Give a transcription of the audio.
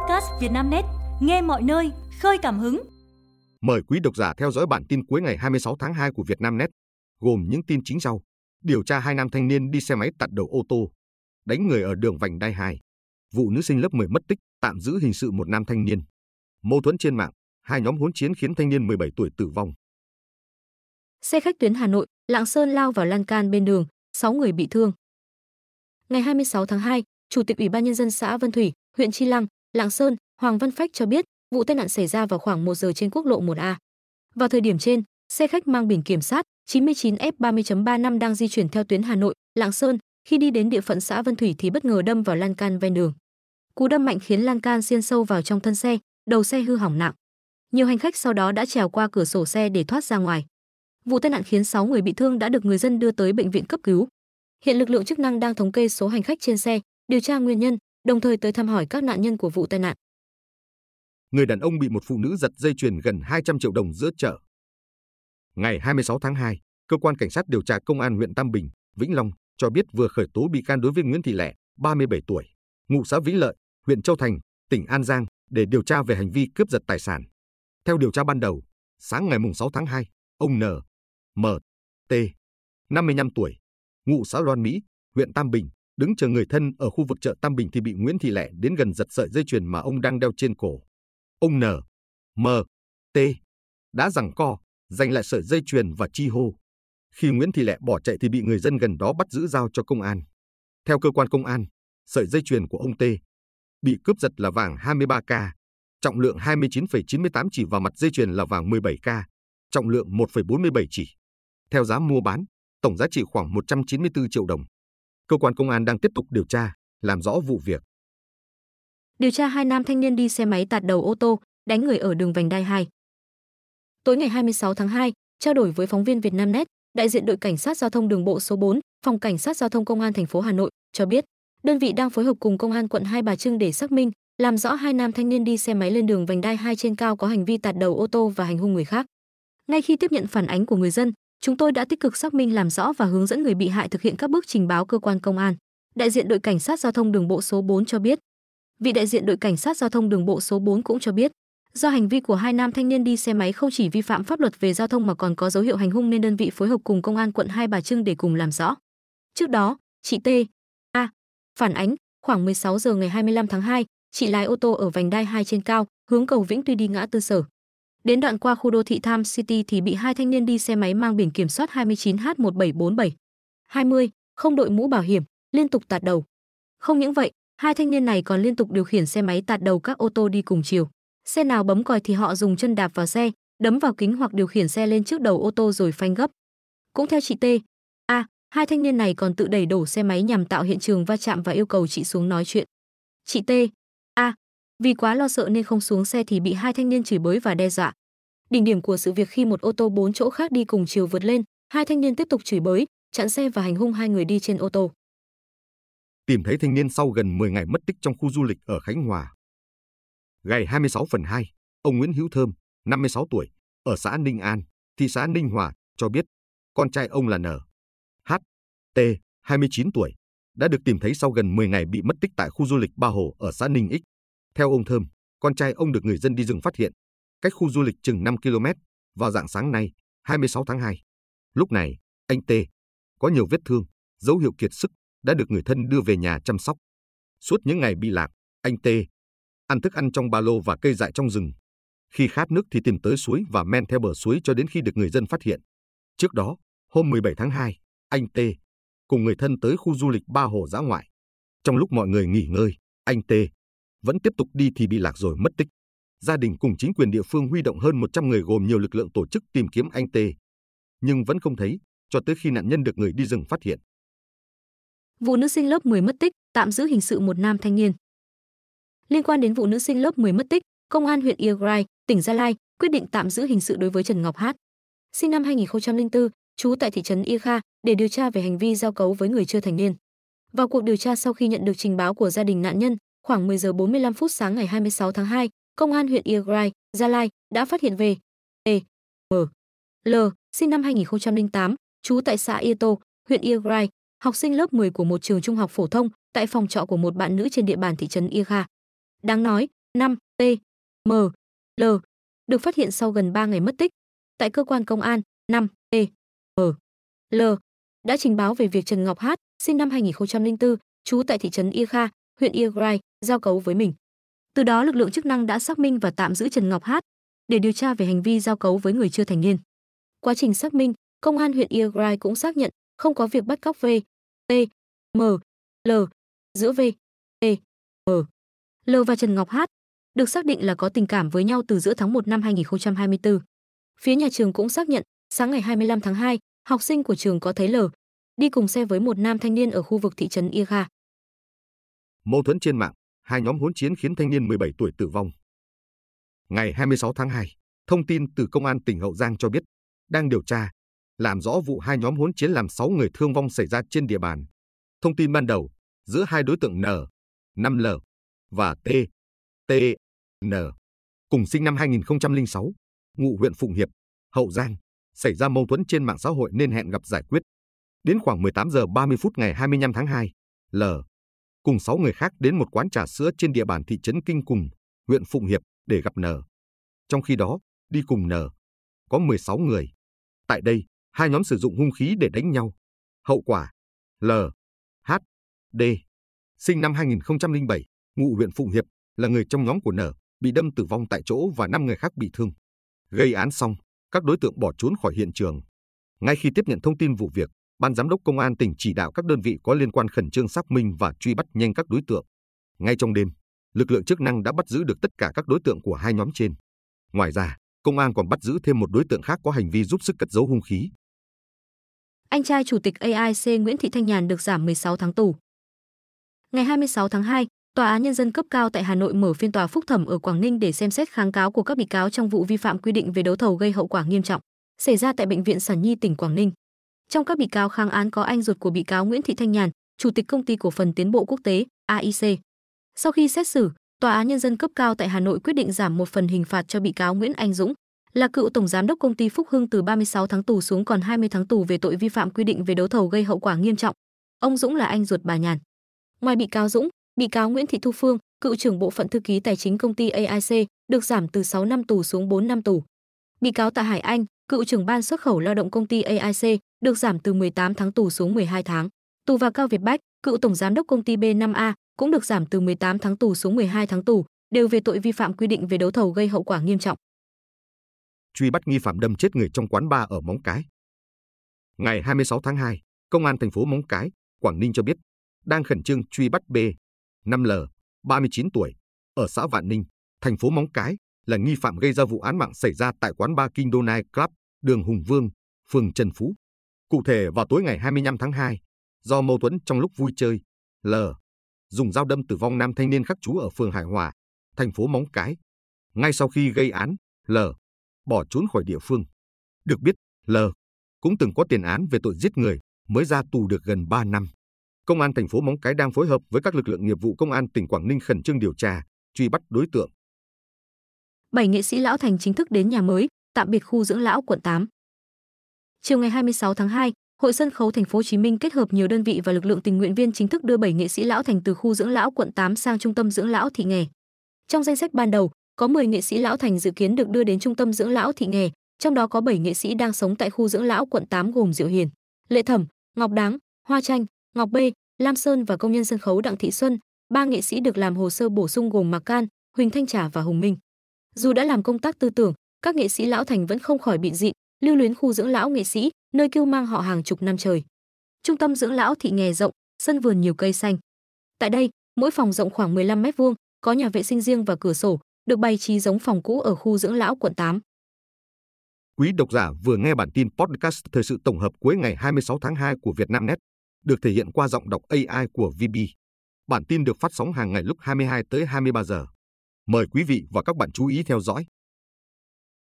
podcast Vietnamnet, nghe mọi nơi, khơi cảm hứng. Mời quý độc giả theo dõi bản tin cuối ngày 26 tháng 2 của Vietnamnet, gồm những tin chính sau. Điều tra hai nam thanh niên đi xe máy tạt đầu ô tô, đánh người ở đường vành đai 2. Vụ nữ sinh lớp 10 mất tích, tạm giữ hình sự một nam thanh niên. Mâu thuẫn trên mạng, hai nhóm hỗn chiến khiến thanh niên 17 tuổi tử vong. Xe khách tuyến Hà Nội, Lạng Sơn lao vào lan can bên đường, 6 người bị thương. Ngày 26 tháng 2, Chủ tịch Ủy ban nhân dân xã Vân Thủy, huyện Chi Lăng, Lạng Sơn, Hoàng Văn Phách cho biết, vụ tai nạn xảy ra vào khoảng 1 giờ trên quốc lộ 1A. Vào thời điểm trên, xe khách mang biển kiểm soát 99F30.35 đang di chuyển theo tuyến Hà Nội, Lạng Sơn, khi đi đến địa phận xã Vân Thủy thì bất ngờ đâm vào lan can ven đường. Cú đâm mạnh khiến lan can xiên sâu vào trong thân xe, đầu xe hư hỏng nặng. Nhiều hành khách sau đó đã trèo qua cửa sổ xe để thoát ra ngoài. Vụ tai nạn khiến 6 người bị thương đã được người dân đưa tới bệnh viện cấp cứu. Hiện lực lượng chức năng đang thống kê số hành khách trên xe, điều tra nguyên nhân, đồng thời tới thăm hỏi các nạn nhân của vụ tai nạn. Người đàn ông bị một phụ nữ giật dây chuyền gần 200 triệu đồng giữa chợ. Ngày 26 tháng 2, cơ quan cảnh sát điều tra công an huyện Tam Bình, Vĩnh Long cho biết vừa khởi tố bị can đối với Nguyễn Thị Lệ, 37 tuổi, ngụ xã Vĩnh Lợi, huyện Châu Thành, tỉnh An Giang để điều tra về hành vi cướp giật tài sản. Theo điều tra ban đầu, sáng ngày 6 tháng 2, ông N, M, T, 55 tuổi, ngụ xã Loan Mỹ, huyện Tam Bình, đứng chờ người thân ở khu vực chợ Tam Bình thì bị Nguyễn Thị Lệ đến gần giật sợi dây chuyền mà ông đang đeo trên cổ. Ông N, M, T đã giằng co, giành lại sợi dây chuyền và chi hô. Khi Nguyễn Thị Lệ bỏ chạy thì bị người dân gần đó bắt giữ giao cho công an. Theo cơ quan công an, sợi dây chuyền của ông T bị cướp giật là vàng 23K, trọng lượng 29,98 chỉ và mặt dây chuyền là vàng 17K, trọng lượng 1,47 chỉ. Theo giá mua bán, tổng giá trị khoảng 194 triệu đồng cơ quan công an đang tiếp tục điều tra, làm rõ vụ việc. Điều tra hai nam thanh niên đi xe máy tạt đầu ô tô, đánh người ở đường vành đai 2. Tối ngày 26 tháng 2, trao đổi với phóng viên Vietnamnet, đại diện đội cảnh sát giao thông đường bộ số 4, phòng cảnh sát giao thông công an thành phố Hà Nội cho biết, đơn vị đang phối hợp cùng công an quận Hai Bà Trưng để xác minh, làm rõ hai nam thanh niên đi xe máy lên đường vành đai 2 trên cao có hành vi tạt đầu ô tô và hành hung người khác. Ngay khi tiếp nhận phản ánh của người dân, Chúng tôi đã tích cực xác minh làm rõ và hướng dẫn người bị hại thực hiện các bước trình báo cơ quan công an. Đại diện đội cảnh sát giao thông đường bộ số 4 cho biết. Vị đại diện đội cảnh sát giao thông đường bộ số 4 cũng cho biết, do hành vi của hai nam thanh niên đi xe máy không chỉ vi phạm pháp luật về giao thông mà còn có dấu hiệu hành hung nên đơn vị phối hợp cùng công an quận Hai Bà Trưng để cùng làm rõ. Trước đó, chị T A phản ánh khoảng 16 giờ ngày 25 tháng 2, chị lái ô tô ở vành đai 2 trên cao, hướng cầu Vĩnh Tuy đi ngã tư sở. Đến đoạn qua khu đô thị Tham City thì bị hai thanh niên đi xe máy mang biển kiểm soát 29H1747 20, không đội mũ bảo hiểm, liên tục tạt đầu. Không những vậy, hai thanh niên này còn liên tục điều khiển xe máy tạt đầu các ô tô đi cùng chiều. Xe nào bấm còi thì họ dùng chân đạp vào xe, đấm vào kính hoặc điều khiển xe lên trước đầu ô tô rồi phanh gấp. Cũng theo chị T, A, hai thanh niên này còn tự đẩy đổ xe máy nhằm tạo hiện trường va chạm và yêu cầu chị xuống nói chuyện. Chị T, vì quá lo sợ nên không xuống xe thì bị hai thanh niên chửi bới và đe dọa. Đỉnh điểm của sự việc khi một ô tô bốn chỗ khác đi cùng chiều vượt lên, hai thanh niên tiếp tục chửi bới, chặn xe và hành hung hai người đi trên ô tô. Tìm thấy thanh niên sau gần 10 ngày mất tích trong khu du lịch ở Khánh Hòa. Ngày 26 phần 2, ông Nguyễn Hữu Thơm, 56 tuổi, ở xã Ninh An, thị xã Ninh Hòa, cho biết con trai ông là N. H. T. 29 tuổi, đã được tìm thấy sau gần 10 ngày bị mất tích tại khu du lịch Ba Hồ ở xã Ninh Ích. Theo ông Thơm, con trai ông được người dân đi rừng phát hiện, cách khu du lịch chừng 5 km, vào dạng sáng nay, 26 tháng 2. Lúc này, anh T có nhiều vết thương, dấu hiệu kiệt sức, đã được người thân đưa về nhà chăm sóc. Suốt những ngày bị lạc, anh T ăn thức ăn trong ba lô và cây dại trong rừng. Khi khát nước thì tìm tới suối và men theo bờ suối cho đến khi được người dân phát hiện. Trước đó, hôm 17 tháng 2, anh T cùng người thân tới khu du lịch Ba Hồ Giã ngoại. Trong lúc mọi người nghỉ ngơi, anh T vẫn tiếp tục đi thì bị lạc rồi mất tích. Gia đình cùng chính quyền địa phương huy động hơn 100 người gồm nhiều lực lượng tổ chức tìm kiếm anh T, nhưng vẫn không thấy, cho tới khi nạn nhân được người đi rừng phát hiện. Vụ nữ sinh lớp 10 mất tích, tạm giữ hình sự một nam thanh niên. Liên quan đến vụ nữ sinh lớp 10 mất tích, Công an huyện Iagrai, tỉnh Gia Lai quyết định tạm giữ hình sự đối với Trần Ngọc Hát, sinh năm 2004, trú tại thị trấn Ia Kha để điều tra về hành vi giao cấu với người chưa thành niên. Vào cuộc điều tra sau khi nhận được trình báo của gia đình nạn nhân, khoảng 10 giờ 45 phút sáng ngày 26 tháng 2, Công an huyện Iagrai, Gia Lai đã phát hiện về E. M. L. sinh năm 2008, trú tại xã Ito, huyện Iagrai, học sinh lớp 10 của một trường trung học phổ thông tại phòng trọ của một bạn nữ trên địa bàn thị trấn Ia Đáng nói, 5 T M L được phát hiện sau gần 3 ngày mất tích. Tại cơ quan công an, 5 T M L đã trình báo về việc Trần Ngọc Hát, sinh năm 2004, trú tại thị trấn Ia Kha, huyện Yagrai giao cấu với mình. Từ đó lực lượng chức năng đã xác minh và tạm giữ Trần Ngọc Hát để điều tra về hành vi giao cấu với người chưa thành niên. Quá trình xác minh, công an huyện Yagrai cũng xác nhận không có việc bắt cóc V, T, M, L giữa V, T, M, L và Trần Ngọc Hát được xác định là có tình cảm với nhau từ giữa tháng 1 năm 2024. Phía nhà trường cũng xác nhận, sáng ngày 25 tháng 2, học sinh của trường có thấy L đi cùng xe với một nam thanh niên ở khu vực thị trấn Ia Mâu thuẫn trên mạng, hai nhóm hỗn chiến khiến thanh niên 17 tuổi tử vong. Ngày 26 tháng 2, thông tin từ Công an tỉnh Hậu Giang cho biết, đang điều tra, làm rõ vụ hai nhóm hỗn chiến làm 6 người thương vong xảy ra trên địa bàn. Thông tin ban đầu, giữa hai đối tượng N, 5L và T, T, N, cùng sinh năm 2006, ngụ huyện Phụng Hiệp, Hậu Giang, xảy ra mâu thuẫn trên mạng xã hội nên hẹn gặp giải quyết. Đến khoảng 18 giờ 30 phút ngày 25 tháng 2, L cùng 6 người khác đến một quán trà sữa trên địa bàn thị trấn Kinh Cùng, huyện Phụng Hiệp để gặp N. Trong khi đó, đi cùng N có 16 người. Tại đây, hai nhóm sử dụng hung khí để đánh nhau. Hậu quả, L, H, D, sinh năm 2007, ngụ huyện Phụng Hiệp, là người trong nhóm của N, bị đâm tử vong tại chỗ và 5 người khác bị thương. Gây án xong, các đối tượng bỏ trốn khỏi hiện trường. Ngay khi tiếp nhận thông tin vụ việc, Ban Giám đốc Công an tỉnh chỉ đạo các đơn vị có liên quan khẩn trương xác minh và truy bắt nhanh các đối tượng. Ngay trong đêm, lực lượng chức năng đã bắt giữ được tất cả các đối tượng của hai nhóm trên. Ngoài ra, công an còn bắt giữ thêm một đối tượng khác có hành vi giúp sức cất giấu hung khí. Anh trai chủ tịch AIC Nguyễn Thị Thanh Nhàn được giảm 16 tháng tù. Ngày 26 tháng 2, Tòa án Nhân dân cấp cao tại Hà Nội mở phiên tòa phúc thẩm ở Quảng Ninh để xem xét kháng cáo của các bị cáo trong vụ vi phạm quy định về đấu thầu gây hậu quả nghiêm trọng, xảy ra tại Bệnh viện Sản Nhi tỉnh Quảng Ninh. Trong các bị cáo kháng án có anh ruột của bị cáo Nguyễn Thị Thanh Nhàn, Chủ tịch Công ty Cổ phần Tiến bộ Quốc tế AIC. Sau khi xét xử, Tòa án Nhân dân cấp cao tại Hà Nội quyết định giảm một phần hình phạt cho bị cáo Nguyễn Anh Dũng, là cựu tổng giám đốc công ty Phúc Hưng từ 36 tháng tù xuống còn 20 tháng tù về tội vi phạm quy định về đấu thầu gây hậu quả nghiêm trọng. Ông Dũng là anh ruột bà Nhàn. Ngoài bị cáo Dũng, bị cáo Nguyễn Thị Thu Phương, cựu trưởng bộ phận thư ký tài chính công ty AIC, được giảm từ 6 năm tù xuống 4 năm tù. Bị cáo Tạ Hải Anh, cựu trưởng ban xuất khẩu lao động công ty AIC, được giảm từ 18 tháng tù xuống 12 tháng. Tù và Cao Việt Bách, cựu tổng giám đốc công ty B5A, cũng được giảm từ 18 tháng tù xuống 12 tháng tù, đều về tội vi phạm quy định về đấu thầu gây hậu quả nghiêm trọng. Truy bắt nghi phạm đâm chết người trong quán bar ở Móng Cái. Ngày 26 tháng 2, Công an thành phố Móng Cái, Quảng Ninh cho biết, đang khẩn trương truy bắt B, 5L, 39 tuổi, ở xã Vạn Ninh, thành phố Móng Cái, là nghi phạm gây ra vụ án mạng xảy ra tại quán bar King Donai Club, đường Hùng Vương, phường Trần Phú. Cụ thể vào tối ngày 25 tháng 2, do mâu thuẫn trong lúc vui chơi, L dùng dao đâm tử vong nam thanh niên khắc chú ở phường Hải Hòa, thành phố Móng Cái. Ngay sau khi gây án, L bỏ trốn khỏi địa phương. Được biết, L cũng từng có tiền án về tội giết người, mới ra tù được gần 3 năm. Công an thành phố Móng Cái đang phối hợp với các lực lượng nghiệp vụ công an tỉnh Quảng Ninh khẩn trương điều tra, truy bắt đối tượng. Bảy nghệ sĩ lão thành chính thức đến nhà mới, tạm biệt khu dưỡng lão quận 8. Chiều ngày 26 tháng 2, Hội sân khấu Thành phố Hồ Chí Minh kết hợp nhiều đơn vị và lực lượng tình nguyện viên chính thức đưa 7 nghệ sĩ lão thành từ khu dưỡng lão quận 8 sang trung tâm dưỡng lão Thị Nghè. Trong danh sách ban đầu, có 10 nghệ sĩ lão thành dự kiến được đưa đến trung tâm dưỡng lão Thị Nghè, trong đó có 7 nghệ sĩ đang sống tại khu dưỡng lão quận 8 gồm Diệu Hiền, Lệ Thẩm, Ngọc Đáng, Hoa Tranh, Ngọc Bê, Lam Sơn và công nhân sân khấu Đặng Thị Xuân. Ba nghệ sĩ được làm hồ sơ bổ sung gồm Mạc Can, Huỳnh Thanh Trà và Hùng Minh. Dù đã làm công tác tư tưởng, các nghệ sĩ lão thành vẫn không khỏi bị dị, lưu luyến khu dưỡng lão nghệ sĩ, nơi kêu mang họ hàng chục năm trời. Trung tâm dưỡng lão thị nghè rộng, sân vườn nhiều cây xanh. Tại đây, mỗi phòng rộng khoảng 15 mét vuông, có nhà vệ sinh riêng và cửa sổ, được bày trí giống phòng cũ ở khu dưỡng lão quận 8. Quý độc giả vừa nghe bản tin podcast thời sự tổng hợp cuối ngày 26 tháng 2 của Vietnamnet, được thể hiện qua giọng đọc AI của VB. Bản tin được phát sóng hàng ngày lúc 22 tới 23 giờ. Mời quý vị và các bạn chú ý theo dõi.